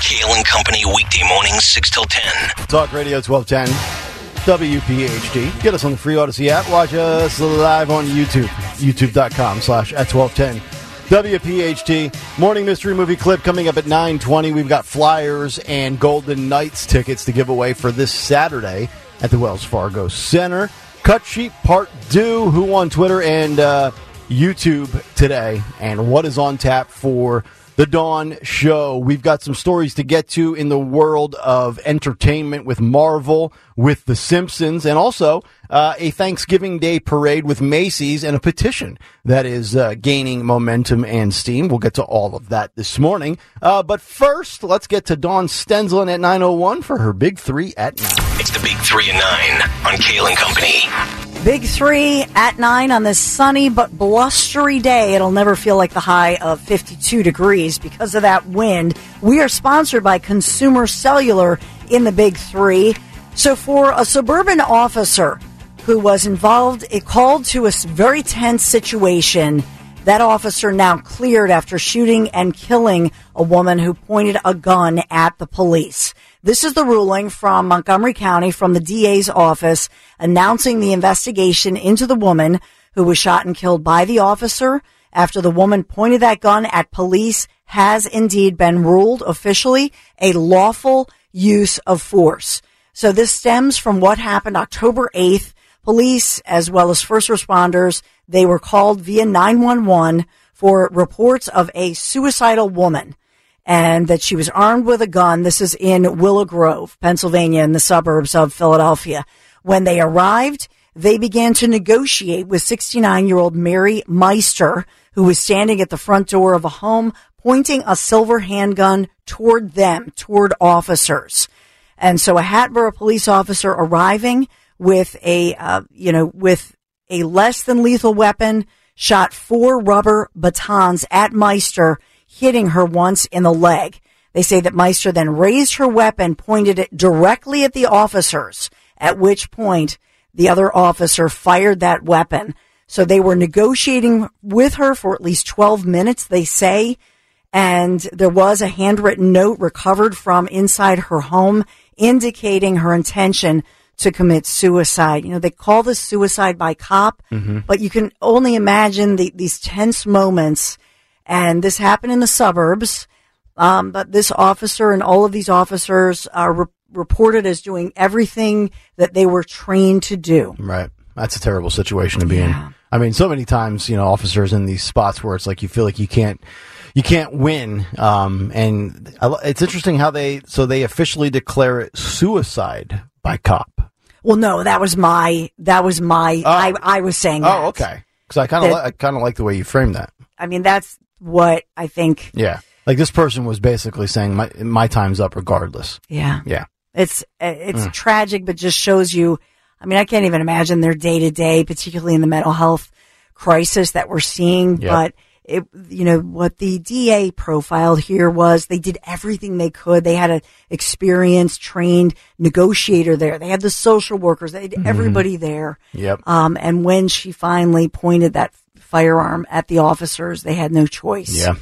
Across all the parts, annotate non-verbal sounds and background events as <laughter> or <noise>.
Kale and Company weekday mornings 6 till 10. Talk Radio 1210, WPHT. Get us on the free Audacy app. Watch us live on YouTube, youtube.com slash at 1210. WPHT morning mystery movie clip coming up at 9:20. We've got flyers and Golden Knights tickets to give away for this Saturday at the Wells Fargo Center. Cut sheet part deux. Who on Twitter and uh, YouTube today, and what is on tap for the Dawn Show. We've got some stories to get to in the world of entertainment with Marvel, with The Simpsons, and also uh, a Thanksgiving Day parade with Macy's and a petition that is uh, gaining momentum and steam. We'll get to all of that this morning. Uh, but first, let's get to Dawn Stensland at 901 for her Big Three at 9. It's the Big Three and Nine on Kale and Company. Big three at nine on this sunny but blustery day. It'll never feel like the high of 52 degrees because of that wind. We are sponsored by Consumer Cellular in the Big Three. So, for a suburban officer who was involved, it called to a very tense situation. That officer now cleared after shooting and killing a woman who pointed a gun at the police. This is the ruling from Montgomery County from the DA's office announcing the investigation into the woman who was shot and killed by the officer after the woman pointed that gun at police has indeed been ruled officially a lawful use of force. So this stems from what happened October 8th. Police, as well as first responders, they were called via 911 for reports of a suicidal woman and that she was armed with a gun. This is in Willow Grove, Pennsylvania, in the suburbs of Philadelphia. When they arrived, they began to negotiate with 69 year old Mary Meister, who was standing at the front door of a home, pointing a silver handgun toward them, toward officers. And so a Hatboro police officer arriving with a, uh, you know, with a less than lethal weapon, shot four rubber batons at Meister hitting her once in the leg. They say that Meister then raised her weapon, pointed it directly at the officers, at which point the other officer fired that weapon. So they were negotiating with her for at least 12 minutes, they say. And there was a handwritten note recovered from inside her home indicating her intention to commit suicide. You know, they call this suicide by cop, mm-hmm. but you can only imagine the, these tense moments and this happened in the suburbs. Um, but this officer and all of these officers are re- reported as doing everything that they were trained to do. Right. That's a terrible situation to be yeah. in. I mean, so many times, you know, officers in these spots where it's like you feel like you can't, you can't win. Um, and it's interesting how they, so they officially declare it suicide by cop. Well, no, that was my, that was my, oh. I, I was saying. Oh, okay. Because I kind of, li- I kind of like the way you framed that. I mean, that's what I think. Yeah. Like this person was basically saying my my time's up regardless. Yeah. Yeah. It's it's mm. tragic but just shows you I mean I can't even imagine their day to day particularly in the mental health crisis that we're seeing yep. but it, you know, what the DA profiled here was they did everything they could. They had an experienced, trained negotiator there. They had the social workers. They had mm-hmm. everybody there. Yep. Um, and when she finally pointed that firearm at the officers. They had no choice. Yeah.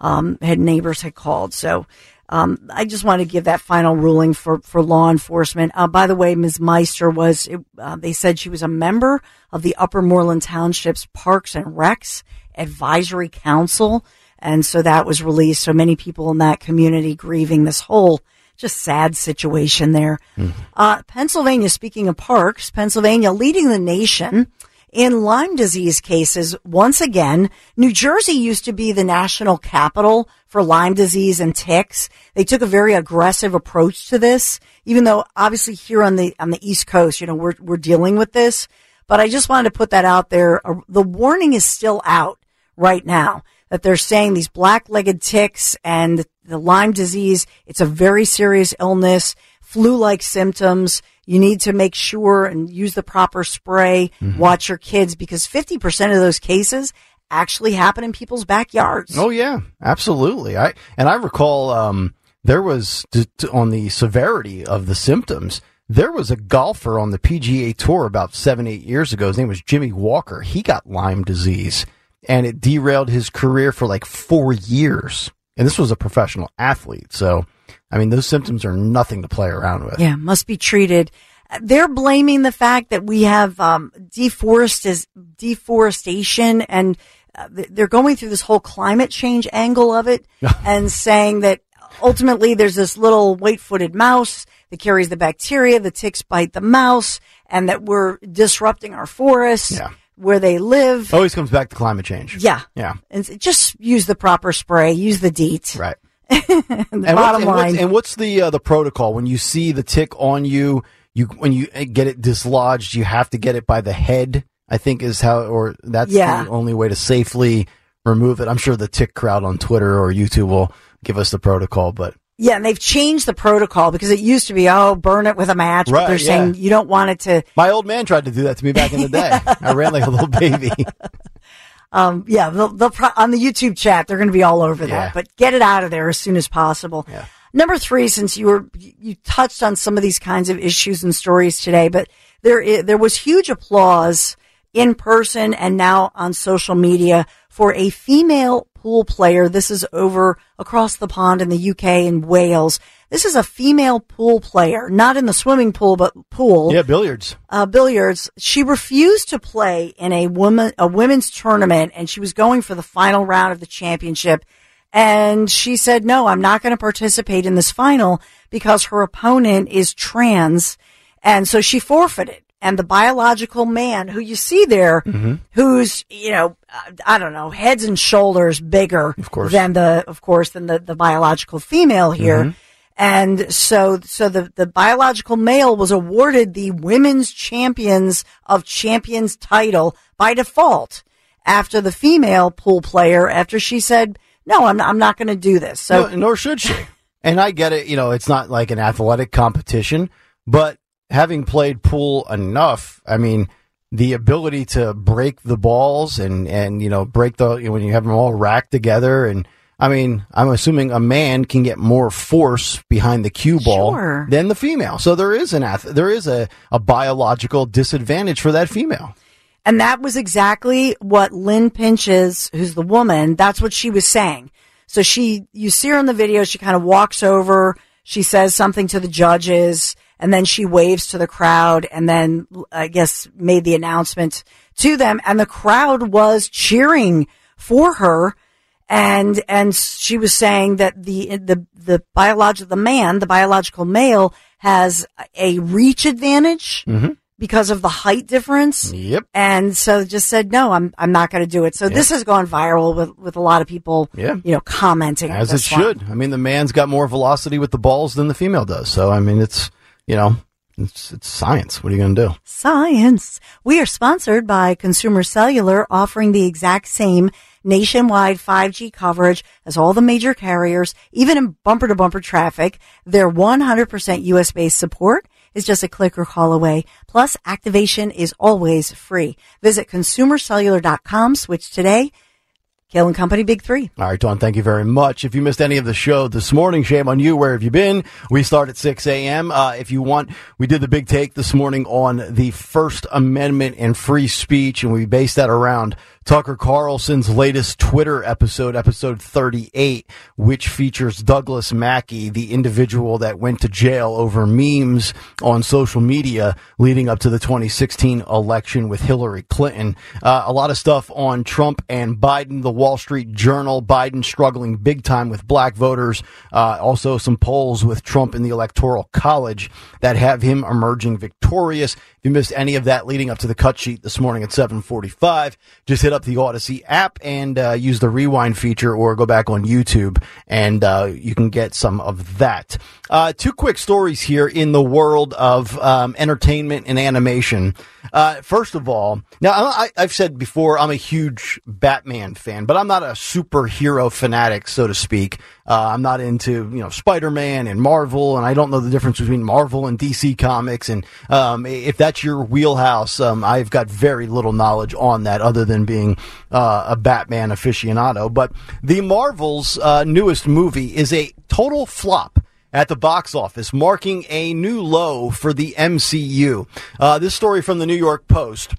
Um, had neighbors had called. So, um, I just want to give that final ruling for, for law enforcement. Uh, by the way, Ms. Meister was, uh, they said she was a member of the Upper Moreland Township's Parks and Recs Advisory Council. And so that was released. So many people in that community grieving this whole just sad situation there. Mm. Uh, Pennsylvania, speaking of parks, Pennsylvania leading the nation in Lyme disease cases, once again, New Jersey used to be the national capital for Lyme disease and ticks. They took a very aggressive approach to this, even though obviously here on the, on the East Coast, you know, we're, we're dealing with this. But I just wanted to put that out there. Uh, the warning is still out right now that they're saying these black-legged ticks and the Lyme disease, it's a very serious illness, flu-like symptoms you need to make sure and use the proper spray, mm-hmm. watch your kids because 50% of those cases actually happen in people's backyards. Oh yeah, absolutely. I and I recall um, there was on the severity of the symptoms. There was a golfer on the PGA Tour about seven, eight years ago. His name was Jimmy Walker. He got Lyme disease, and it derailed his career for like four years. And this was a professional athlete, so I mean, those symptoms are nothing to play around with. Yeah, must be treated. They're blaming the fact that we have um, deforest deforestation, and uh, they're going through this whole climate change angle of it, <laughs> and saying that ultimately there's this little white-footed mouse that carries the bacteria. The ticks bite the mouse, and that we're disrupting our forests. Yeah. Where they live. Always comes back to climate change. Yeah. Yeah. And just use the proper spray, use the DEET. Right. <laughs> and bottom what's, and line. and what's the uh, the protocol when you see the tick on you? You when you uh, get it dislodged, you have to get it by the head. I think is how, or that's Yeah. the only way to safely remove it. I'm sure the tick crowd on Twitter or YouTube will give us the protocol, but Yeah, and they've changed the protocol because it used to be, oh, burn it with a match. but they're saying you don't want it to, my old man tried to do that to me back in the <laughs> day. I ran like a little baby. <laughs> um, yeah, they'll, they'll pro- on the YouTube chat, they're going to be all over Yeah. that, but get it out of there as soon as possible. Yeah. Number three, since you were, you touched on some of these kinds of issues and stories today, but there, there was huge applause in person and now on social media for a female pool player. This is over across the pond in the UK in Wales. This is a female pool player, not in the swimming pool, but pool yeah, billiards. uh, billiards. She refused to play in a woman a women's tournament, and she was going for the final round of the championship. And she said, "No, I'm not going to participate in this final because her opponent is trans." And so she forfeited. And the biological man who you see there, mm-hmm. who's you know, I don't know, heads and shoulders bigger course. than the, of course, than the the biological female here. Mm-hmm. And so, so the, the biological male was awarded the women's champions of champions title by default after the female pool player, after she said, no, I'm, I'm not going to do this. So No, nor should she. And I get it, you know, it's not like an athletic competition, but having played pool enough, I mean, the ability to break the balls and, and, you know, break the, you know, when you have them all racked together. And I mean, I'm assuming a man can get more force behind the cue ball Sure. than the female. So there is an ath- there is a, a biological disadvantage for that female. And that was exactly what Lynne Pinches, who's the woman, that's what she was saying. So she, you see her in the video, she kind of walks over, she says something to the judges, and then she waves to the crowd, and then I guess made the announcement to them, and the crowd was cheering for her. And, and she was saying that the, the, the biological, the man, the biological male has a reach advantage mm-hmm. because of the height difference. Yep. And so just said, no, I'm, I'm not going to do it. So this has gone viral with, with a lot of people, Yeah. you know, commenting. As it one. should. I mean, the man's got more velocity with the balls than the female does. So, I mean, it's, you know, it's, it's science. What are you going to do? Science. We are sponsored by Consumer Cellular, offering the exact same nationwide 5G coverage as all the major carriers, even in bumper to bumper traffic. Their 100% US based support is just a click or call away. Plus, activation is always free. Visit consumercellular.com, switch today. Kale and Company Big Three. All right, Dawn, thank you very much. If you missed any of the show this morning, shame on you. Where have you been? We start at 6 a.m. Uh, if you want, we did the big take this morning on the First Amendment and free speech, and we based that around Tucker Carlson's latest Twitter episode, episode 38, which features Douglas Mackey, the individual that went to jail over memes on social media leading up to the 2016 election with Hillary Clinton. Uh, a lot of stuff on Trump and Biden, the Wall Street Journal, Biden struggling big time with black voters. Uh, also some polls with Trump in the Electoral College that have him emerging victorious. If you missed any of that leading up to the cut sheet this morning at 745, just hit up the Audacy app and uh, use the rewind feature or go back on YouTube and uh, you can get some of that. Uh, two quick stories here in the world of um, entertainment and animation. Uh, first of all, now I, I've said before I'm a huge Batman fan, but I'm not a superhero fanatic, so to speak. Uh, I'm not into you know Spider-Man and Marvel, and I don't know the difference between Marvel and DC Comics. And um, if that's your wheelhouse, um, I've got very little knowledge on that, other than being uh, a Batman aficionado. But the Marvel's uh, newest movie is a total flop at the box office, marking a new low for the MCU. Uh, this story from the New York Post.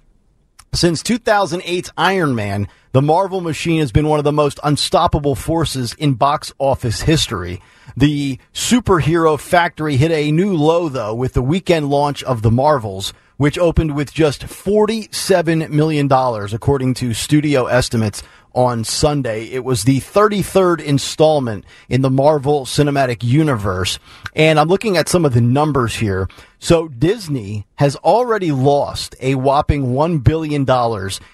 Since 2008's Iron Man, the Marvel machine has been one of the most unstoppable forces in box office history. The superhero factory hit a new low, though, with the weekend launch of The Marvels, which opened with just $47 million, according to studio estimates on Sunday. It was the 33rd installment in the Marvel Cinematic Universe. And I'm looking at some of the numbers here. So Disney has already lost a whopping $1 billion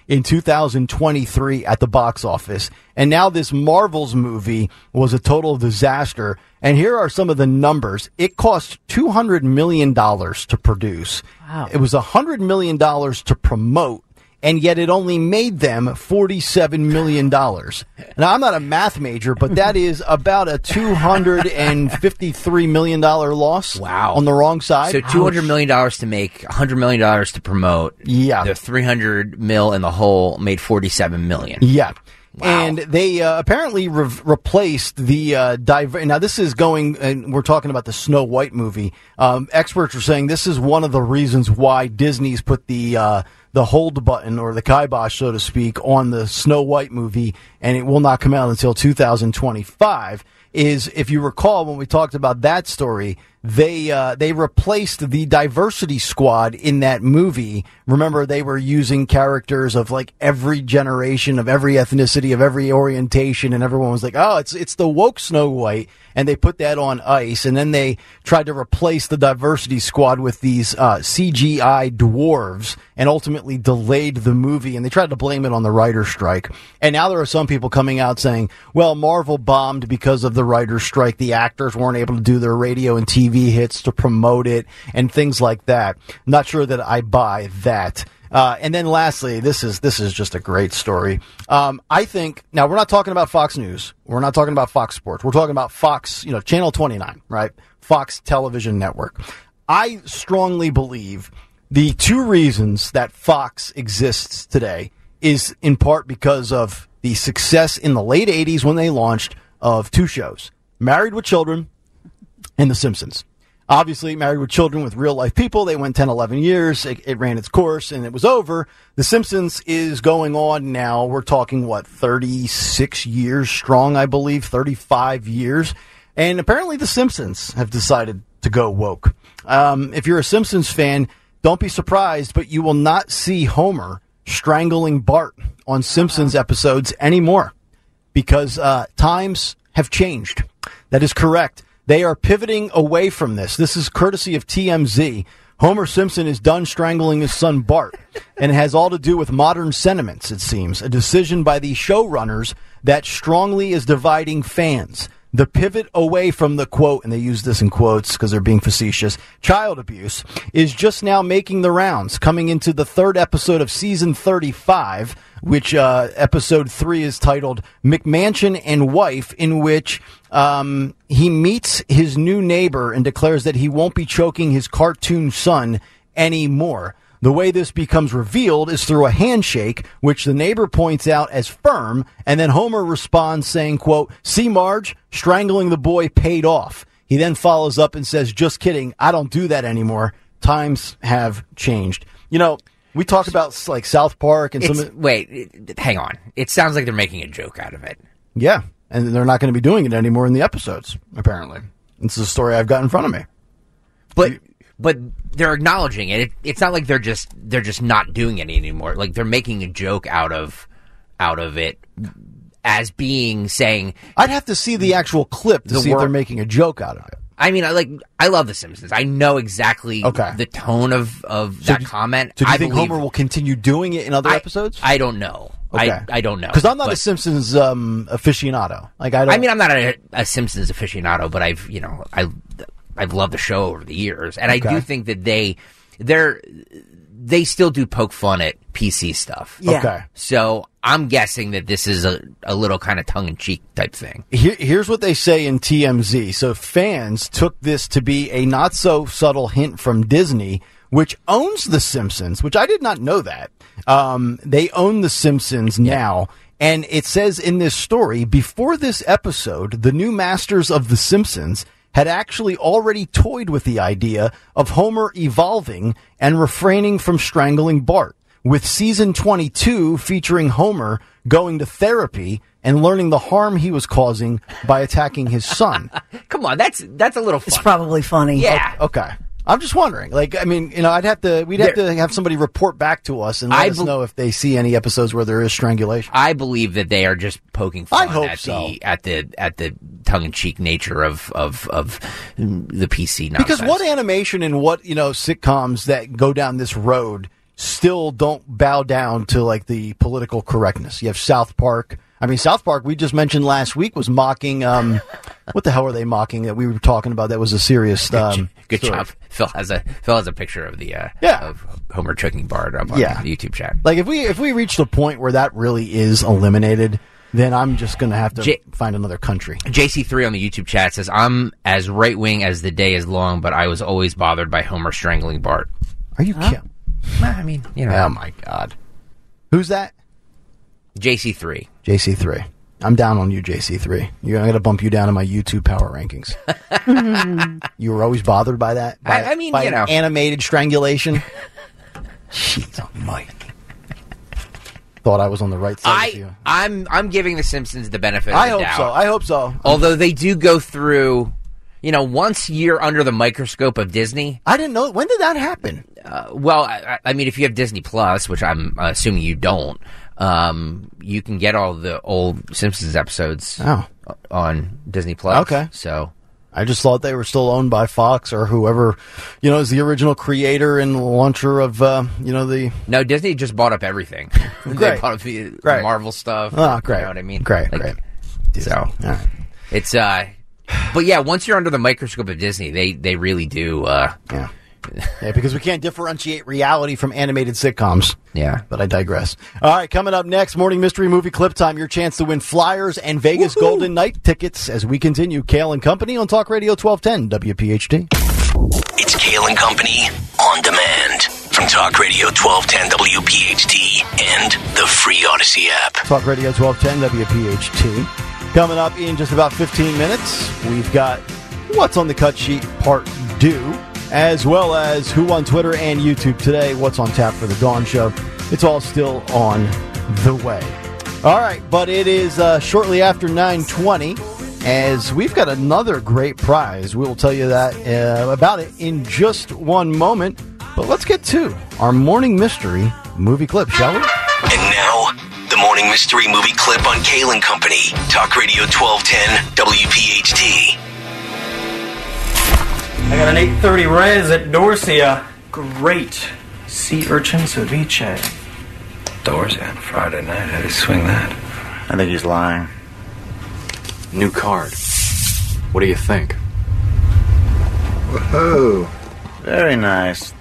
in 2023 at the box office. And now this Marvel's movie was a total disaster. And here are some of the numbers. It cost $200 million to produce. Wow. It was $100 million to promote and yet it only made them $47 million. Now, I'm not a math major, but that is about a $253 million loss. Wow. On the wrong side. So two hundred million dollars to make, hundred million dollars to promote. Yeah. the three hundred mil in the whole made 47 million. Yeah. And they uh, apparently re- replaced the uh, diver. Now, this is going, and we're talking about the Snow White movie. Um, experts are saying this is one of the reasons why Disney's put the uh, the hold button or the kibosh, so to speak, on the Snow White movie, and it will not come out until 2025. Is if you recall when we talked about that story, they uh, they replaced the diversity squad in that movie. Remember, they were using characters of like every generation, of every ethnicity, of every orientation, and everyone was like, "Oh, it's it's the woke Snow White," and they put that on ice. And then they tried to replace the diversity squad with these uh, CGI dwarves, and ultimately delayed the movie. And they tried to blame it on the writer's strike. And now there are some people coming out saying, "Well, Marvel bombed because of the writer's strike. The actors weren't able to do their radio and TV." Hits to promote it and things like that. Not sure that I buy that. Uh, and then lastly, this is this is just a great story. Um, I think now we're not talking about Fox News. We're not talking about Fox Sports. We're talking about Fox, you know, Channel 29, right? Fox Television Network. I strongly believe the two reasons that Fox exists today is in part because of the success in the late 80s when they launched of two shows, Married with Children and The Simpsons. Obviously, Married with Children with real life people. They went 10, 11 years. It, it, ran its course and it was over. The Simpsons is going on now. We're talking, what, 36 years strong, I believe, 35 years. And apparently, The Simpsons have decided to go woke. Um, if you're a Simpsons fan, don't be surprised, but you will not see Homer strangling Bart on Simpsons episodes anymore because uh, times have changed. That is correct. They are pivoting away from this. This is courtesy of TMZ. Homer Simpson is done strangling his son Bart, and it has all to do with modern sentiments, it seems. A decision by the showrunners that strongly is dividing fans. The pivot away from the quote, and they use this in quotes because they're being facetious, child abuse, is just now making the rounds, coming into the third episode of season 35, which uh, episode three is titled McMansion and Wife, in which um, he meets his new neighbor and declares that he won't be choking his cartoon son anymore. The way this becomes revealed is through a handshake, which the neighbor points out as firm, and then Homer responds saying, quote, see Marge, strangling the boy paid off. He then follows up and says, just kidding, I don't do that anymore. Times have changed. You know, we talk about like South Park and It's, some, wait, hang on. It sounds like they're making a joke out of it. yeah, and they're not going to be doing it anymore in the episodes, apparently. This is a story I've got in front of me. But but they're acknowledging it. it. It's not like they're just they're just not doing it anymore. Like they're making a joke out of out of it as being saying. I'd have to see the actual clip to The see if they're making a joke out of it. I mean, I like I love The Simpsons. I know exactly Okay. the tone of of that do- comment. So do you I think Homer will continue doing it in other I- episodes? I don't know. I I don't know because I'm not a Simpsons um, aficionado. Like I don't. I mean, I'm not a, a Simpsons aficionado, but I've you know I I've loved the show over the years, and I do think that they they're they still do poke fun at PC stuff. Yeah. okay. So I'm guessing that this is a, a little kind of tongue in cheek type thing. Here, here's what they say in TMZ. So fans took this to be a not so subtle hint from Disney, which owns The Simpsons, which I did not know that. Um, they own The Simpsons now. And it says in this story, before this episode, the new masters of The Simpsons had actually already toyed with the idea of Homer evolving and refraining from strangling Bart with season 22 featuring Homer going to therapy and learning the harm he was causing by attacking his son. <laughs> Come on, that's that's a little fun. It's probably funny. yeah. Okay. I'm just wondering. Like, I mean, you know, I'd have to, we'd have There- to have somebody report back to us and let I us know if they see any episodes where there is strangulation. I believe that they are just poking fun at so. the at the at the tongue in cheek nature of of of the PC nonsense. Because what animation and what, you know, sitcoms that go down this road still don't bow down to like the political correctness. You have South Park. I mean, South Park, we just mentioned last week was mocking, um, what the hell are they mocking that we were talking about that was a serious, um, Good story? job. Phil has a Phil has a picture of the uh, Yeah. of Homer choking Bart up on Yeah. the YouTube chat. Like if we, if we reach the point where that really is eliminated, then I'm just going to have to J- find another country. JC3 on the YouTube chat says, "I'm as right wing as the day is long, but I was always bothered by Homer strangling Bart." Are you kidding? I mean, you know, Oh my God. Who's that? JC3. JC3. I'm down on you, JC3. You're going to bump you down in my YouTube power rankings. <laughs> you were always bothered by that? By, I- I mean, by you an know. animated strangulation? <laughs> Jeez almighty. Thought I was on the right side of I you. I'm I'm giving the Simpsons the benefit. Of I hope doubt. so. I hope so. Although they do go through, you know, once you're under the microscope of Disney. I didn't know. When did that happen? Uh, well, I, I mean, if you have Disney Plus, which I'm assuming you don't, um, you can get all the old Simpsons episodes Oh. on Disney Plus. Okay. so I just thought they were still owned by Fox or whoever, you know, is the original creator and launcher of, uh, you know, the. no, Disney just bought up everything. <laughs> they bought up the Great. Marvel stuff. Oh, great. You know what I mean? Great, Like, great. So All right. it's uh, but yeah, once you're under the microscope of Disney, they they really do. Uh, Yeah. Yeah, because we can't differentiate reality from animated sitcoms. yeah. But I digress. All right, coming up next, morning mystery movie clip time. Your chance to win Flyers and Vegas Golden Knight tickets as we continue. Kale and Company on Talk Radio 1210 WPHT. It's Kale and Company on demand from Talk Radio 1210 WPHT and the free Audacy app. Talk Radio 1210 WPHT. Coming up in just about 15 minutes, we've got What's on the Cut Sheet Part 2, as well as Who on Twitter and YouTube today, What's on Tap for the Dawn Show. It's all still on the way. All right, but it is uh, shortly after 920 as we've got another great prize. We will tell you that uh, about it in just one moment. But let's get to our morning mystery movie clip, shall we? And now, the morning mystery movie clip on Kale and Company. Talk Radio 1210 WPHT. I got an 830 res at Dorsia. A great sea urchin ceviche. Dorsia Friday night. How do you swing that? I think he's lying. New card. What do you think? Whoa. Very nice.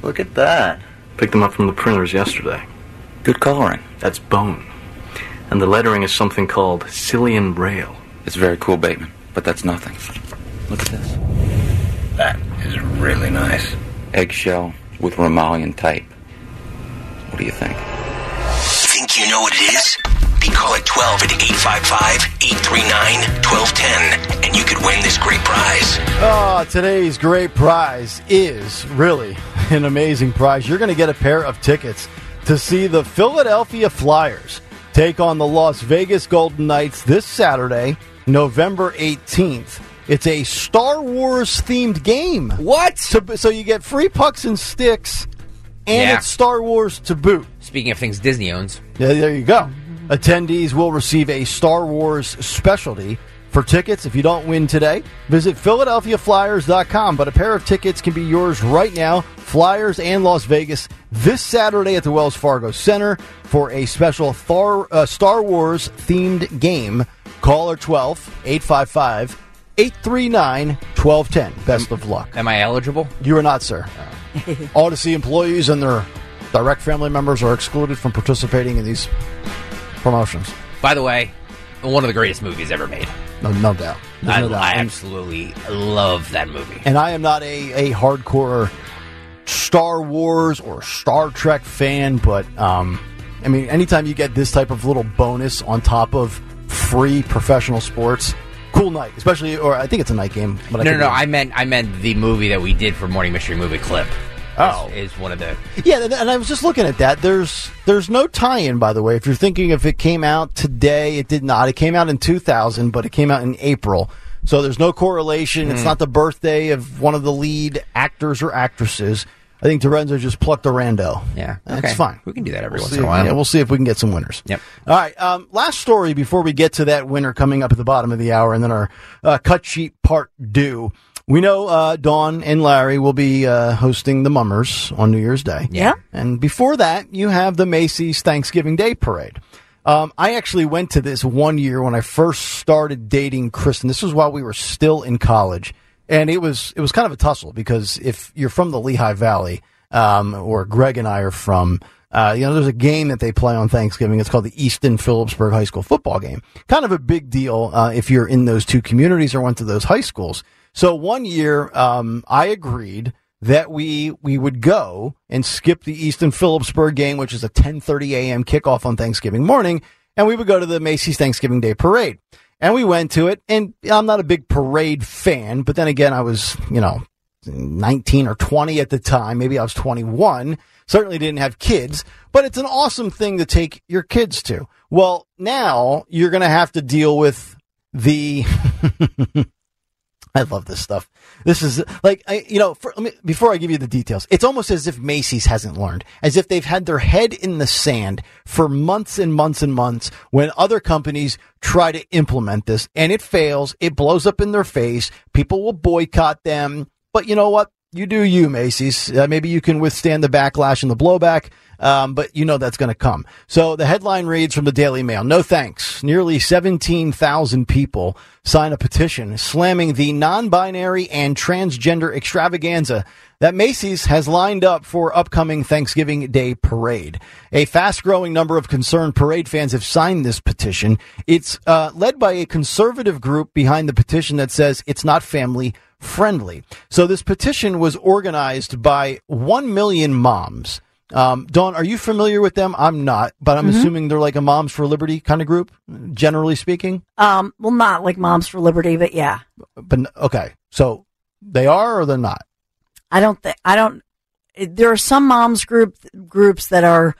Look at that. Picked them up from the printers yesterday. Good coloring. That's bone. And the lettering is something called Silian Rail. It's very cool, Bateman, but that's nothing. Look at this. That is really nice. Eggshell with Romalian type. What do you think? Think you know what it is? They call it 12 at 855-839-1210 and you could win this great prize. Oh, today's great prize is really an amazing prize. You're going to get a pair of tickets to see the Philadelphia Flyers take on the Las Vegas Golden Knights this Saturday, November 18th. It's a Star Wars themed game. What? So, so you get free pucks and sticks, and Yeah. it's Star Wars to boot. Speaking of things Disney owns, Yeah, there you go. Attendees will receive a Star Wars specialty. For tickets, if you don't win today, visit PhiladelphiaFlyers.com. But a pair of tickets can be yours right now, Flyers and Las Vegas, this Saturday at the Wells Fargo Center for a special uh, Star Wars themed game. Caller 12 855 839 1210. Best of luck. am I eligible? You are not, sir. <laughs> Audacy employees and their direct family members are excluded from participating in these promotions. By the way, one of the greatest movies ever made. No, no doubt. There's I, no doubt. I And- absolutely love that movie. and I am not a, a hardcore Star Wars or Star Trek fan, but um, I mean, anytime you get this type of little bonus on top of free professional sports, cool night. Especially, or I think it's a night game. But I No, no, no. I meant I meant the movie that we did for Morning Mystery Movie Clip. Oh. is, is one of the. Yeah, and- I was just looking at that. There's there's no tie-in, by the way. If you're thinking if it came out today, it did not. It came out in 2000, but it came out in April. So there's no correlation. It's hmm. not the birthday of one of the lead actors or actresses. I think Dorenzo just plucked a rando. Yeah, that's okay. fine. We can do that every We'll once see in a while. Yeah, we'll see if we can get some winners. Yep. All right. Um, last story before we get to that winner coming up at the bottom of the hour, and then our uh, cut sheet part deux. We know uh, Dawn and Larry will be uh, hosting the Mummers on New Year's Day. Yeah. And before that, you have the Macy's Thanksgiving Day Parade. Um, I actually went to this one year when I first started dating Kristen. This was while we were still in college, and it was it was kind of a tussle because if you're from the Lehigh Valley, um, or Greg and I are from, uh, you know, there's a game that they play on Thanksgiving. It's called the Easton Phillipsburg High School football game. Kind of a big deal uh, if you're in those two communities or went to those high schools. So one year, um, I agreed that we we would go and skip the Easton Phillipsburg game, which is a 10:30 a.m. kickoff on Thanksgiving morning, and we would go to the Macy's Thanksgiving Day Parade. And we went to it, and I'm not a big parade fan, but then again, I was, you know, 19 or 20 at the time. Maybe I was 21. Certainly didn't have kids, but it's an awesome thing to take your kids to. Well, now you're going to have to deal with the. <laughs> I love this stuff. This is like, I, you know, for, me, before I give you the details, it's almost as if Macy's hasn't learned, as if they've had their head in the sand for months and months and months when other companies try to implement this and it fails. It blows up in their face. People will boycott them. But you know what? You do you, Macy's. Uh, maybe you can withstand the backlash and the blowback, um, but you know that's going to come. So the headline reads from the Daily Mail No thanks. Nearly 17,000 people sign a petition slamming the non binary and transgender extravaganza that Macy's has lined up for upcoming Thanksgiving Day parade. A fast growing number of concerned parade fans have signed this petition. It's uh, led by a conservative group behind the petition that says it's not family friendly. So this petition was organized by 1 million moms. Um, Dawn, are you familiar with them? I'm not, but I'm assuming they're like a Moms for Liberty kind of group, generally speaking. Um, well, not like Moms for Liberty, but yeah. But okay, so they are or they're not. I don't think I don't. There are some moms group groups that are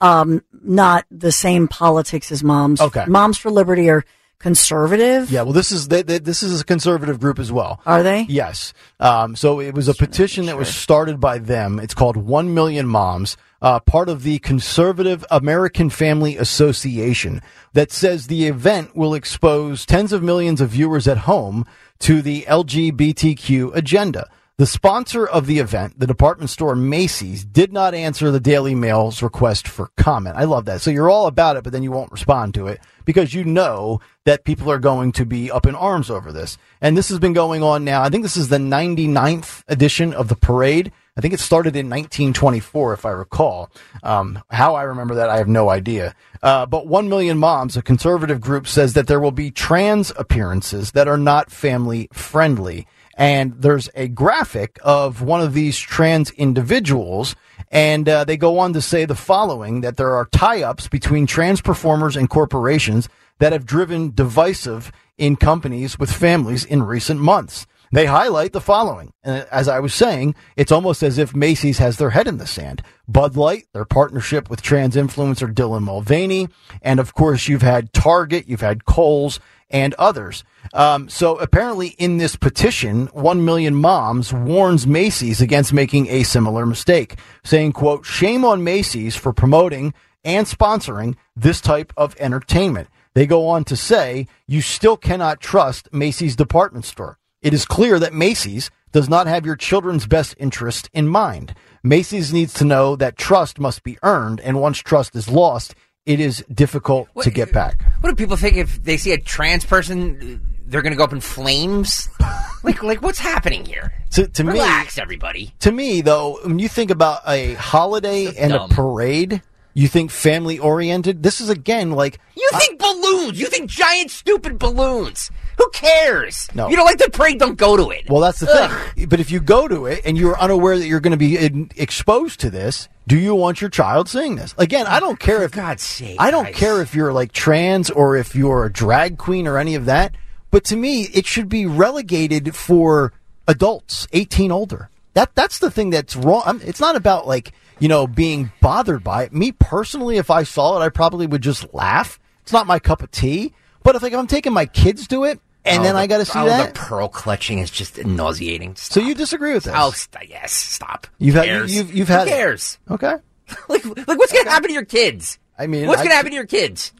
um, not the same politics as moms. Okay. Moms for Liberty are conservative. Yeah, well, this is they, they, this is a conservative group as well. Are they? Yes. Um, so it was a petition that was started by them. It's called One Million Moms, uh, part of the Conservative American Family Association, that says the event will expose tens of millions of viewers at home to the LGBTQ agenda. The sponsor of the event, the department store Macy's, did not answer the Daily Mail's request for comment. I love that. So you're all about it, but then you won't respond to it because you know that people are going to be up in arms over this. And this has been going on now. I think this is the 99th edition of the parade. I think it started in 1924, if I recall. Um, how I remember that, I have no idea. Uh, but One Million Moms, a conservative group, says that there will be trans appearances that are not family friendly. And there's a graphic of one of these trans individuals, and uh, they go on to say the following that there are tie ups between trans performers and corporations that have driven divisive in companies with families in recent months. They highlight the following. And as I was saying, it's almost as if Macy's has their head in the sand. Bud Light, their partnership with trans influencer Dylan Mulvaney, and of course you've had Target, you've had Kohl's, and others. Um, so apparently, in this petition, one million moms warns Macy's against making a similar mistake, saying, "quote Shame on Macy's for promoting and sponsoring this type of entertainment." They go on to say, "You still cannot trust Macy's department store. It is clear that Macy's." Does not have your children's best interest in mind. Macy's needs to know that trust must be earned, and once trust is lost, it is difficult to get back. What do people think if they see a trans person? They're going to go up in flames. <laughs> like, like what's happening here? To, to me, Relax, everybody. To me, though, when you think about a holiday and dumb. a parade, you think family oriented. This is again like You think balloons? You think giant, stupid balloons? Who cares? No. You don't like the parade? Don't go to it. well, that's the thing. But if you go to it and you're unaware that you're going to be in, exposed to this, do you want your child seeing this? Again, I don't care if God's sake, I don't guys. care if you're like trans or if you're a drag queen or any of that. But to me, it should be relegated for adults, 18 older. That that's the thing that's wrong. I'm, it's not about like you know being bothered by it. Me personally, if I saw it, I probably would just laugh. It's not my cup of tea. But if like I'm taking my kids to it, and Oh, then the- I got to see oh, that. The pearl clutching is just nauseating. Stop. So you disagree with this? Oh, st- yes. Stop. You've had- you- cares? you've- you've Who had it. cares? Okay. <laughs> like, like, what's going to happen to your kids? I mean, what's I- going to happen to your kids?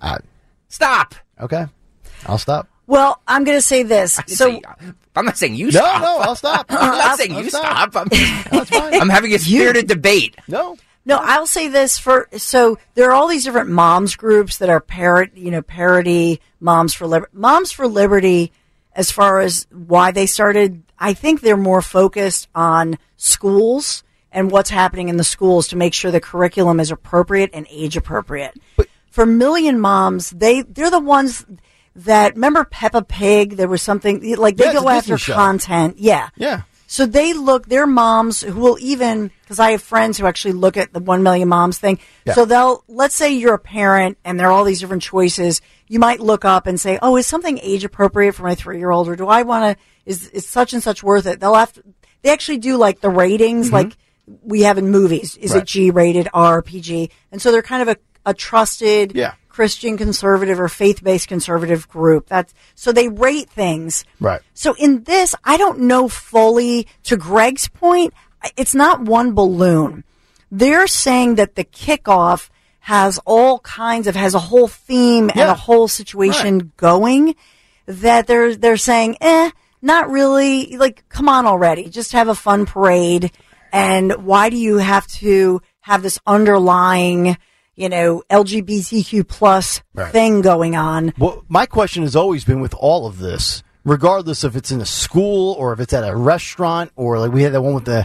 Uh, Stop. okay. I'll stop. Well, I'm going to say this. So So I'm not saying you No, stop. no, no, I'll stop. <laughs> I'm not I'll- saying I'll you stop. stop. I'm, That's fine. <laughs> I'm having a spirited debate. no. No, I'll say this for so there are all these different moms groups that are parrot, you know, parody moms for liberty. Moms for Liberty, as far as why they started, I think they're more focused on schools and what's happening in the schools to make sure the curriculum is appropriate and age appropriate. But, for Million Moms, they they're the ones that remember Peppa Pig. There was something like they Yeah, go after show. content. Yeah, Yeah. So they look, their moms who will even, because I have friends who actually look at the 1 million moms thing. Yeah. So they'll, let's say you're a parent and there are all these different choices. You might look up and say, oh, is something age appropriate for my three year old? Or do I want to, is, is such and such worth it? They'll have to, they actually do like the ratings, like we have in movies. Is Mm-hmm. Right. it G rated, R, PG? And so they're kind of a, a trusted Yeah. Christian conservative or faith based conservative group. That's, so they rate things. Right. So in this, I don't know fully to Greg's point. It's not one balloon. They're saying that the kickoff has all kinds of, has a whole theme and a whole situation going that they're, they're saying, eh, not really. Like, come on already. Just have a fun parade. And why do you have to have this underlying, you know, LGBTQ plus Right. thing going on? Well, my question has always been with all of this, regardless if it's in a school or if it's at a restaurant or like we had that one with the,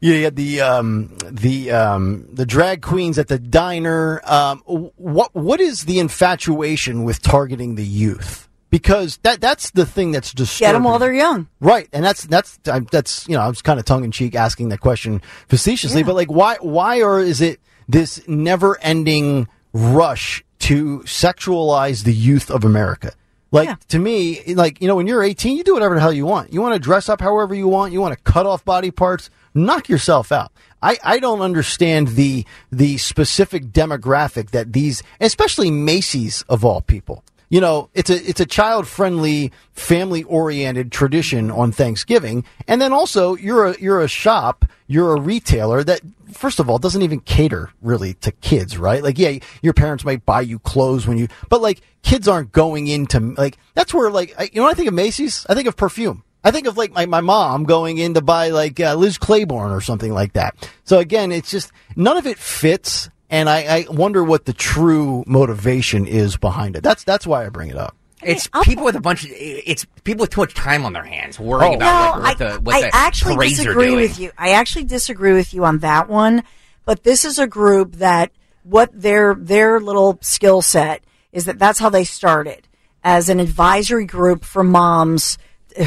you had the um, the um, the drag queens at the diner. Um, what what is the infatuation with targeting the youth? Because that that's the thing that's disturbing. Get them while they're young. Right, and that's that's that's you know I was kind of tongue in cheek asking that question facetiously, but like why why or is it this never ending rush to sexualize the youth of America? Like Yeah. to me, like you know, when you're 18, you do whatever the hell you want. You want to dress up however you want. You want to cut off body parts. Knock yourself out. I, I don't understand the the specific demographic that these, especially Macy's of all people. You know, it's a it's a child friendly, family oriented tradition on Thanksgiving, and then also you're a you're a shop, you're a retailer that first of all doesn't even cater really to kids, right? Like, yeah, your parents might buy you clothes when you, but like kids aren't going into like that's where like I, you know I think of Macy's, I think of perfume. I think of like my, my mom going in to buy like uh, Liz Claiborne or something like that. So again, it's just none of it fits, and I, I wonder what the true motivation is behind it. That's that's why I bring it up. It's I'll- people with a bunch of it's people with too much time on their hands worrying Oh. about No, what, what I, the what I the actually disagree with you. I actually disagree with you on that one. But this is a group that what their their little skill set is that that's how they started as an advisory group for moms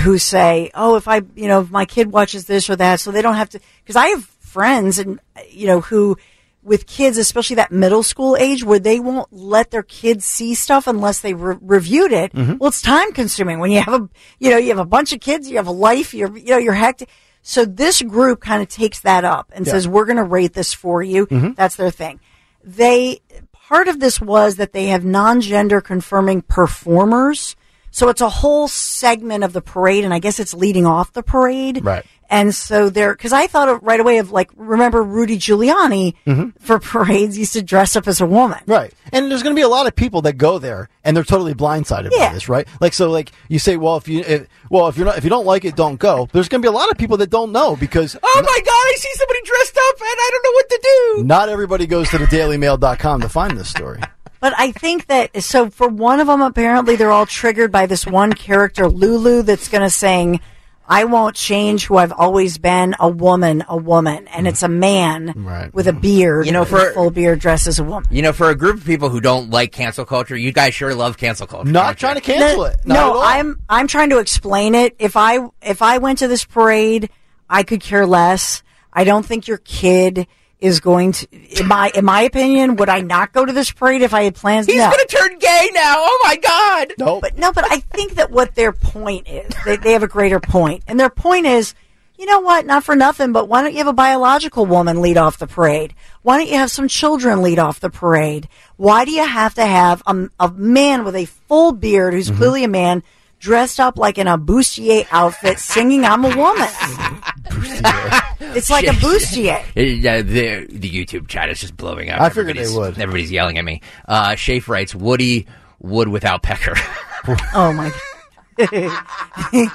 who say, "Oh, if I, you know, if my kid watches this or that, so they don't have to." Because I have friends and you know who with kids, especially that middle school age, where they won't let their kids see stuff unless they re- reviewed it. Mm-hmm. Well, it's time consuming when you have a, you know, you have a bunch of kids, you have a life, you're, you know, you're hectic. So this group kind of takes that up and says, we're going to rate this for you. Mm-hmm. That's their thing. They, part of this was that they have non-gender confirming performers. So it's a whole segment of the parade, and I guess it's leading off the parade. Right. And so there, because I thought of right away of like, remember Rudy Giuliani mm-hmm. for parades used to dress up as a woman. Right. And there's going to be a lot of people that go there and they're totally blindsided Yeah. by this, right? Like so like you say well if you if, well if you're not if you don't like it don't go. There's going to be a lot of people that don't know because Oh my god! I see somebody dressed up and I don't know what to do. not everybody goes to the dailymail.com to find this story. But I think that so for one of them, apparently they're all triggered by this one character, Lulu, that's going to sing, "I won't change who I've always been, a woman, a woman," and it's a man Right. with a beard, You know, for- a for- full beard, dressed as a woman. You know, for a group of people who don't like cancel culture, you guys sure love cancel culture. Not trying you? to cancel it. Not at no, all. I'm I'm trying to explain it. If I if I went to this parade, I could care less. I don't think your kid is going to. In my in my opinion, would I not go to this parade if I had plans? He's no. gonna turn gay now. Oh my god! Nope. But no, but I think that what their point is, they, they have a greater point, and their point is, you know what? Not for nothing, but why don't you have a biological woman lead off the parade? Why don't you have some children lead off the parade? Why do you have to have a, a man with a full beard who's mm-hmm. clearly a man dressed up like in a bustier outfit singing I'm a woman? it's like a bustier. <laughs> Uh, the the YouTube chat is just blowing up. I figured they Everybody's- would. Everybody's yelling at me. Uh, Shafe writes, "Woody Wood without Pecker." <laughs> Oh my. <laughs>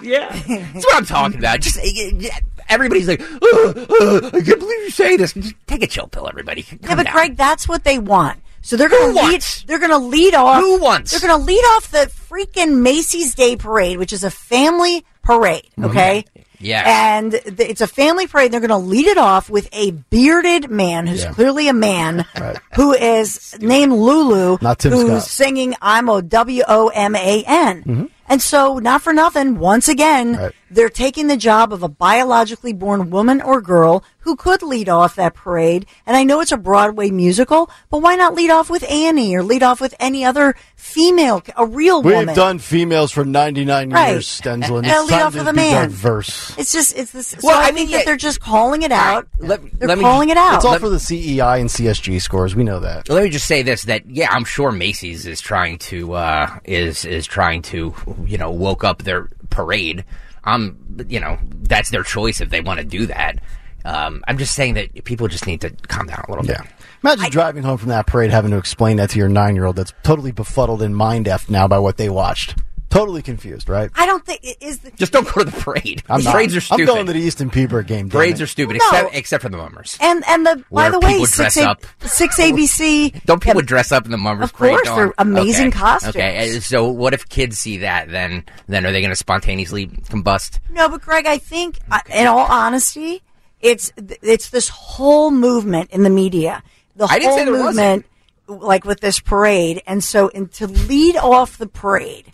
yeah, that's what I'm talking about. Just uh, everybody's like, oh, oh, "I can't believe you say this." Just take a chill pill, everybody. Yeah, but down. Greg, that's what they want. So they're going to lead. They're going to lead off. Who wants? They're going to lead off the freaking Macy's Day Parade, which is a family parade. Oh, okay. Yes. And th- it's a family parade. They're going to lead it off with a bearded man who's Yeah. clearly a man Right. who is named Lulu, Not Tim who's Scott. singing "I'm a W O M A N." Mm-hmm. And so, not for nothing, once again. Right. they're taking the job of a biologically born woman or girl who could lead off that parade. And I know it's a Broadway musical, but why not lead off with Annie or lead off with any other female, a real woman? We've done females for 99 Right. years, Stenzel. and It's lead off with a man. diverse. It's just, it's this. Well, so I, I think mean, that yeah. they're just calling it out. let- they're let me- calling it out. It's all let- for the CEI and ESG scores. We know that. Let me just say this: that yeah, I'm sure Macy's is trying to uh, is is trying to you know woke up their parade. I'm, you know that's their choice if they want to do that. Um, I'm just saying that people just need to calm down a little Yeah. bit. Imagine driving home from that parade having to explain that to your nine year old that's totally befuddled and mind effed now by what they watched. Totally confused, right? I don't think it is the. Just don't go to the parade. I'm not. Parades are stupid. I'm going to the Easton P'burg game. damn Parades it. are stupid, No. except except for the mummers. And and the by Where the way, people six dress A- up. six ABC. Don't people and- dress up in the mummers Of parade? course, Dawn? they're amazing okay. costumes. Okay, uh, so what if kids see that? Then then are they going to spontaneously combust? No, but Greg, I think, uh, in all honesty, it's it's this whole movement in the media. The I didn't whole say there movement, like with this parade, and so and to lead off the parade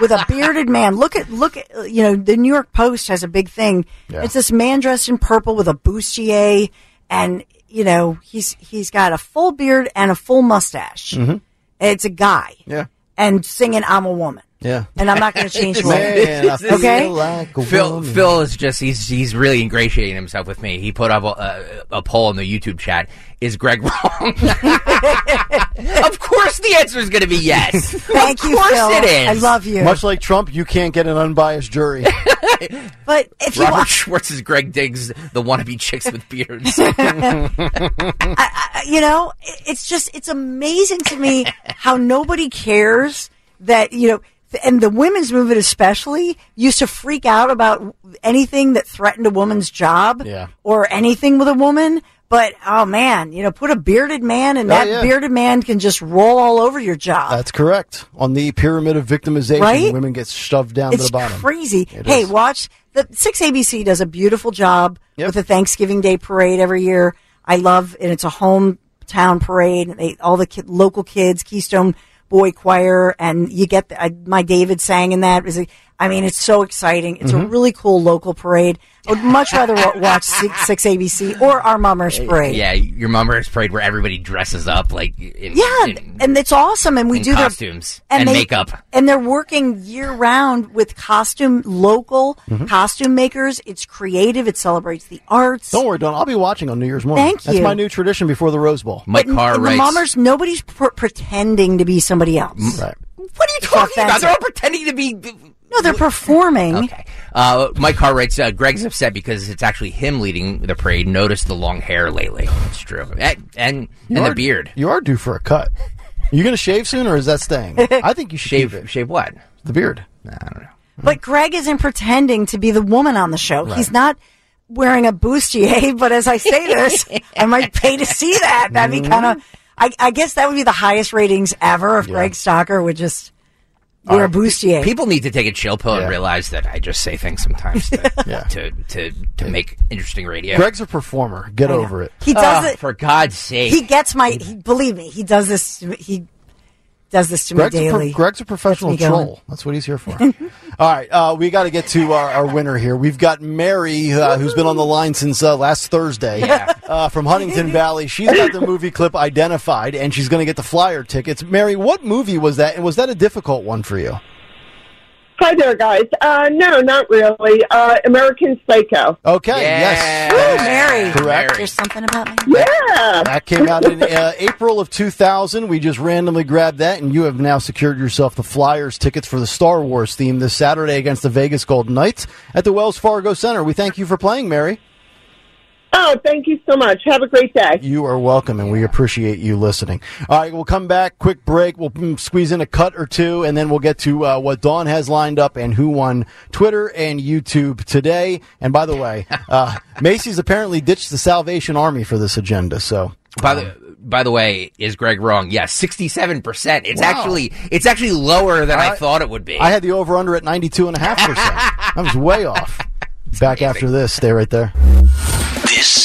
with a bearded man. Look at look at you know the New York Post has a big thing. Yeah. It's this man dressed in purple with a bustier, and you know he's he's got a full beard and a full mustache. It's a guy, Mm-hmm. Yeah. and singing "I'm a woman." Yeah. And I'm not going to change <laughs> the Man, Okay. like Phil woman. Phil is just he's he's really ingratiating himself with me. He put up a, a, a poll in the YouTube chat. Is Greg wrong? <laughs> of course, the answer is going to be yes. <laughs> Thank of you, course Phil. it is. I love you. Much like Trump, you can't get an unbiased jury. But if you Robert want, Schwartz is Greg Diggs, the wannabe chicks with beards. you know, it's just it's amazing to me how nobody cares that you know, and the women's movement especially used to freak out about anything that threatened a woman's job, Yeah. or anything with a woman. But oh man, you know, put a bearded man, and Oh, that yeah. bearded man can just roll all over your job. That's correct. On the pyramid of victimization, Right? women get shoved down to it's the bottom. crazy. It hey, is. watch the six ABC does a beautiful job Yep. with the Thanksgiving Day parade every year. I love, and it's a hometown parade. They all the kid, local kids, Keystone Boy Choir, and you get the, I, my David sang in that. It was a- I mean, it's so exciting. It's Mm-hmm. a really cool local parade. I would much rather watch six, <laughs> six ABC or our Mummers parade. yeah, your mummers parade where everybody dresses up like in, Yeah, in- and it's awesome, and we in do their- costumes and they- makeup. and they're working year round with costume local Mm-hmm. costume makers. It's creative. It celebrates the arts. Dawn't worry, Don. I'll be watching on New Year's morning. Thank you. That's my new tradition before the Rose Bowl. Mike But Carr in the writes. mummers, nobody's pr- pretending to be somebody else. Right. what are you talking about? They're all pretending to be. No, they're performing. <laughs> Okay. Uh, Mike Carr writes, uh, Greg's upset because it's actually him leading the parade. Notice the long hair lately. It's true. And, and, You and are- the beard. You are due for a cut. You going to shave soon, or is that staying? I think you should keep Shave, it. shave what? The beard. I don't know. But Greg isn't pretending to be the woman on the show. He's not wearing a bustier. <laughs> But as I say this, <laughs> I might pay to see that. That'd be kind of. I, I guess that would be the highest ratings ever if Greg Stalker would just wear a bustier. People need to take a chill pill Yeah. and realize that I just say things sometimes to, <laughs> Yeah. to, to, to make interesting radio. Greg's a performer. Get over it. He does Oh, it. for God's sake. He gets my. He, believe me, he does this. He does this to me Greg's a, pro- daily. Greg's a professional Gets going. troll. That's what he's here for. <laughs> All right, uh, we got to get to our, our winner here. We've got Mary, uh, who's been on the line since uh, last Thursday uh, from Huntingdon Valley. She's got the movie clip identified, and she's going to get the flyer tickets. Mary, what movie was that? And was that a difficult one for you? Hi there, guys. Uh, no, not really. Uh, American Psycho. Okay, Yeah. yes. Ooh, Mary. Correct. There's something about me. Yeah. That came out in uh, April of 2000. We just randomly grabbed that, and you have now secured yourself the Flyers tickets for the Star Wars theme this Saturday against the Vegas Golden Knights at the Wells Fargo Center. We thank you for playing, Mary. Oh, thank you so much. Have a great day. You are welcome, and we appreciate you listening. All right, we'll come back. Quick break. We'll mm, squeeze in a cut or two, and then we'll get to uh, what Dawn has lined up and who won Twitter and YouTube today. And by the way, <laughs> uh, Macy's apparently ditched the Salvation Army for this agenda. So By the by the way, is Greg wrong? Yes, sixty-seven percent. It's Wow. actually it's actually lower than I, I- thought it would be. I had the over under at 92.5%. <laughs> I was way off. Back after this. Stay right there.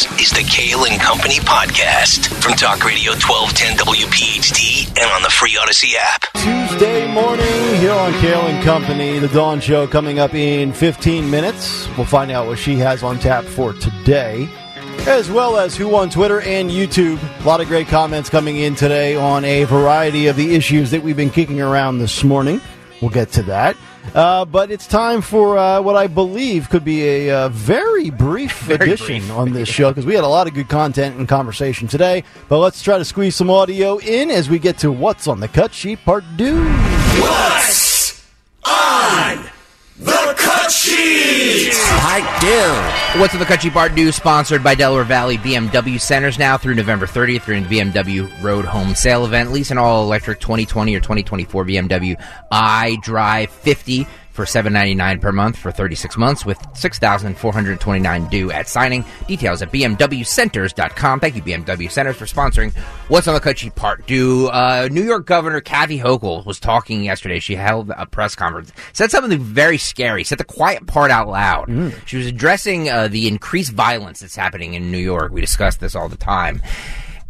Is the Kale and Company podcast from Talk Radio 1210 WPHT and on the free Audacy app. Tuesday morning here on Kale and Company, the Dawn Show coming up in 15 minutes. We'll find out what she has on tap for today, as well as who on Twitter and YouTube. A lot of great comments coming in today on a variety of the issues that we've been kicking around this morning. We'll get to that. Uh, but it's time for uh, what I believe could be a uh, very brief Very edition brief. on this show because we had a lot of good content and conversation today. But let's try to squeeze some audio in as we get to what's on the cut sheet part two. What's in the Country Bar Do? Sponsored by Delaware Valley BMW Centers now through November 30th during the BMW Road Home Sale event. Lease an all electric 2020 or 2024 BMW iDrive 50 for 799 per month for 36 months with 6,429 due at signing. Details at bmwcenters.com. Thank you, BMW Centers, for sponsoring What's on the Cut Sheet Part 2. Uh, New York Governor Kathy Hochul was talking yesterday. She held a press conference, said something very scary, said the quiet part out loud. She was addressing uh, the increased violence that's happening in New York. We discuss this all the time.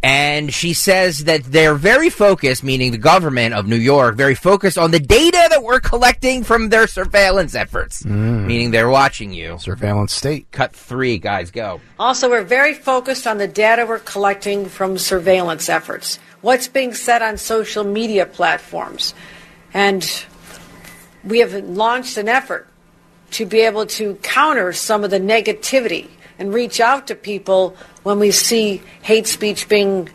And she says that they're very focused, meaning the government of New York, very focused on the data that we're collecting from their surveillance efforts, hmm. meaning they're watching you. Surveillance state. Cut three, guys, go. Also, we're very focused on the data we're collecting from surveillance efforts. What's being said on social media platforms. And we have launched an effort to be able to counter some of the negativity and reach out to people when we see hate speech being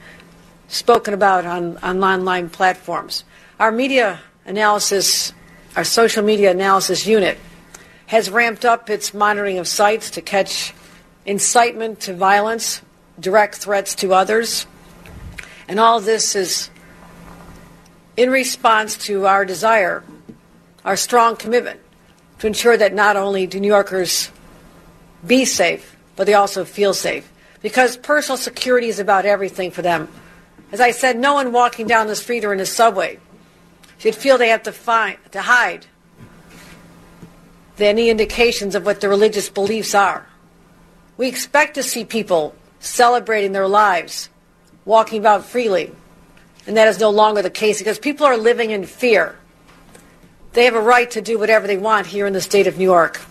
spoken about on, on online platforms. Our media analysis, our social media analysis unit, has ramped up its monitoring of sites to catch incitement to violence, direct threats to others. And all this is in response to our desire, our strong commitment to ensure that not only do New Yorkers be safe, but they also feel safe. Because personal security is about everything for them. As I said, no one walking down the street or in the subway should feel they have to, find, to hide any indications of what their religious beliefs are. We expect to see people celebrating their lives, walking about freely. And that is no longer the case because people are living in fear. They have a right to do whatever they want here in the state of New York.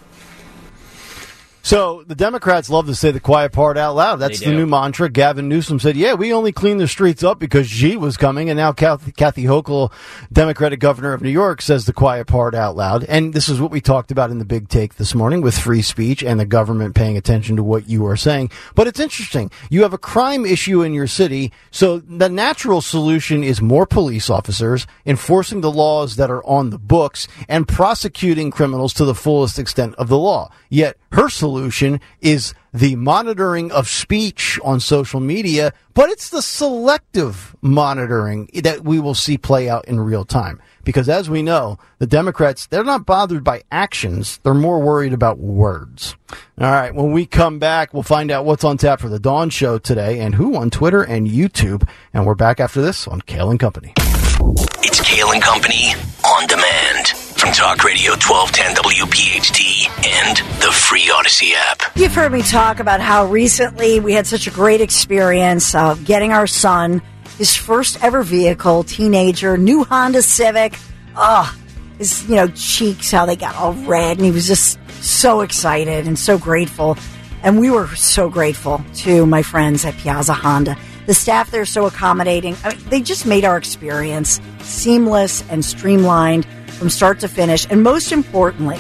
So the Democrats love to say the quiet part out loud. That's the new mantra. Gavin Newsom said, "Yeah, we only cleaned the streets up because she was coming." And now Kathy, Kathy Hochul, Democratic governor of New York, says the quiet part out loud. And this is what we talked about in the big take this morning with free speech and the government paying attention to what you are saying. But it's interesting. You have a crime issue in your city, so the natural solution is more police officers enforcing the laws that are on the books and prosecuting criminals to the fullest extent of the law. Yet her solution is the monitoring of speech on social media, but it's the selective monitoring that we will see play out in real time. Because as we know, the Democrats, they're not bothered by actions. They're more worried about words. All right. When we come back, we'll find out what's on tap for the Dawn Show today and who on Twitter and YouTube. And we're back after this on Kale and Company. It's Kale and Company on demand Talk Radio 1210 WPHT and the free Audacy app. You've heard me talk about how recently we had such a great experience of getting our son his first ever vehicle, teenager, new Honda Civic. Ah, his you know cheeks, how they got all red, and he was just so excited and so grateful. And we were so grateful to my friends at Piazza Honda. The staff there so accommodating. I mean, they just made our experience seamless and streamlined. from start to finish. And most importantly,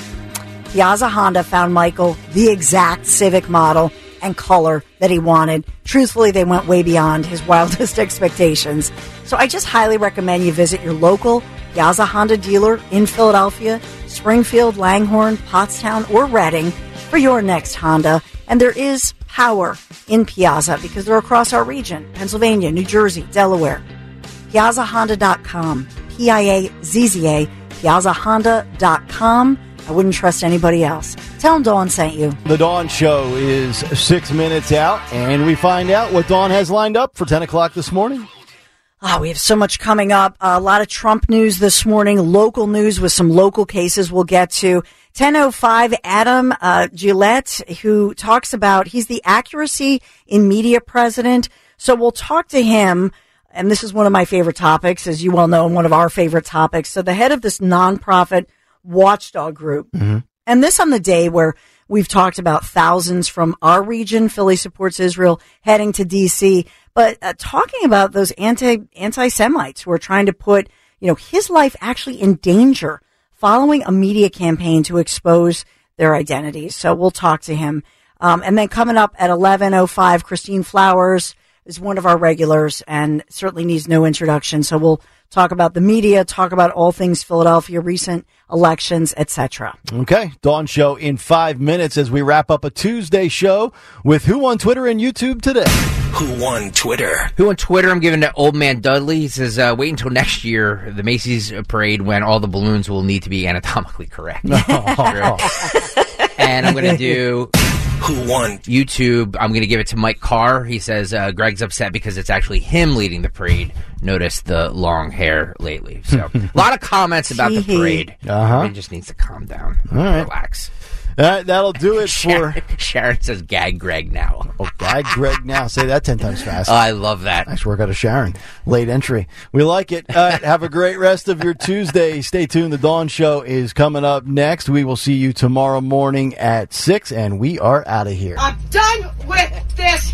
Piazza Honda found Michael the exact Civic model and color that he wanted. Truthfully, they went way beyond his <laughs> wildest expectations. So I just highly recommend you visit your local Piazza Honda dealer in Philadelphia, Springfield, Langhorne, Pottstown, or Reading for your next Honda. And there is power in Piazza because they're across our region Pennsylvania, New Jersey, Delaware. PiazzaHonda.com. P I A Z Z A. PiazzaHonda.com. I wouldn't trust anybody else. Tell them Dawn sent you. The Dawn Show is six minutes out, and we find out what Dawn has lined up for 10 o'clock this morning. Oh, we have so much coming up. a lot of Trump news this morning, local news with some local cases we'll get to. 1005 Adam uh, Guillette, who talks about he's the accuracy in media president. So we'll talk to him. And this is one of my favorite topics, as you well know, and one of our favorite topics. So the head of this nonprofit watchdog group. And this on the day where we've talked about thousands from our region, Philly supports Israel, heading to DC, but uh, talking about those anti anti Semites who are trying to put you know his life actually in danger following a media campaign to expose their identities. So we'll talk to him. Um, and then coming up at eleven oh five, Christine Flowers is one of our regulars and certainly needs no introduction. So we'll talk about the media, talk about all things Philadelphia, recent elections, etc. Okay, Dawn Show in five minutes as we wrap up a Tuesday show with Who on Twitter and YouTube today. Who won Twitter? Who on Twitter? I'm giving to Old Man Dudley. He says, uh, "Wait until next year, the Macy's parade, when all the balloons will need to be anatomically correct." <laughs> and I'm going to do Who won YouTube? I'm going to give it to Mike Carr. He says uh, Greg's upset because it's actually him leading the parade. Notice the long hair lately. So a <laughs> lot of comments about the Tee-hee. parade. Uh-huh. He just needs to calm down, All right. relax. That, that'll do it <laughs> for. Sharon says, "Gag Greg now." Oh, gag Greg now. Say that 10 times fast. Oh, I love that. Nice work out of Sharon. Late entry. We like it. Uh, All right, <laughs> have a great rest of your Tuesday. Stay tuned. The Dawn Show is coming up next. We will see you tomorrow morning at 6, and we are out of here. I'm done with this.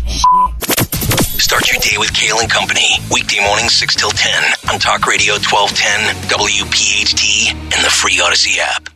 Start your day with Kale and Company. Weekday mornings 6 till 10 on Talk Radio 1210, WPHT, and the free Audacy app.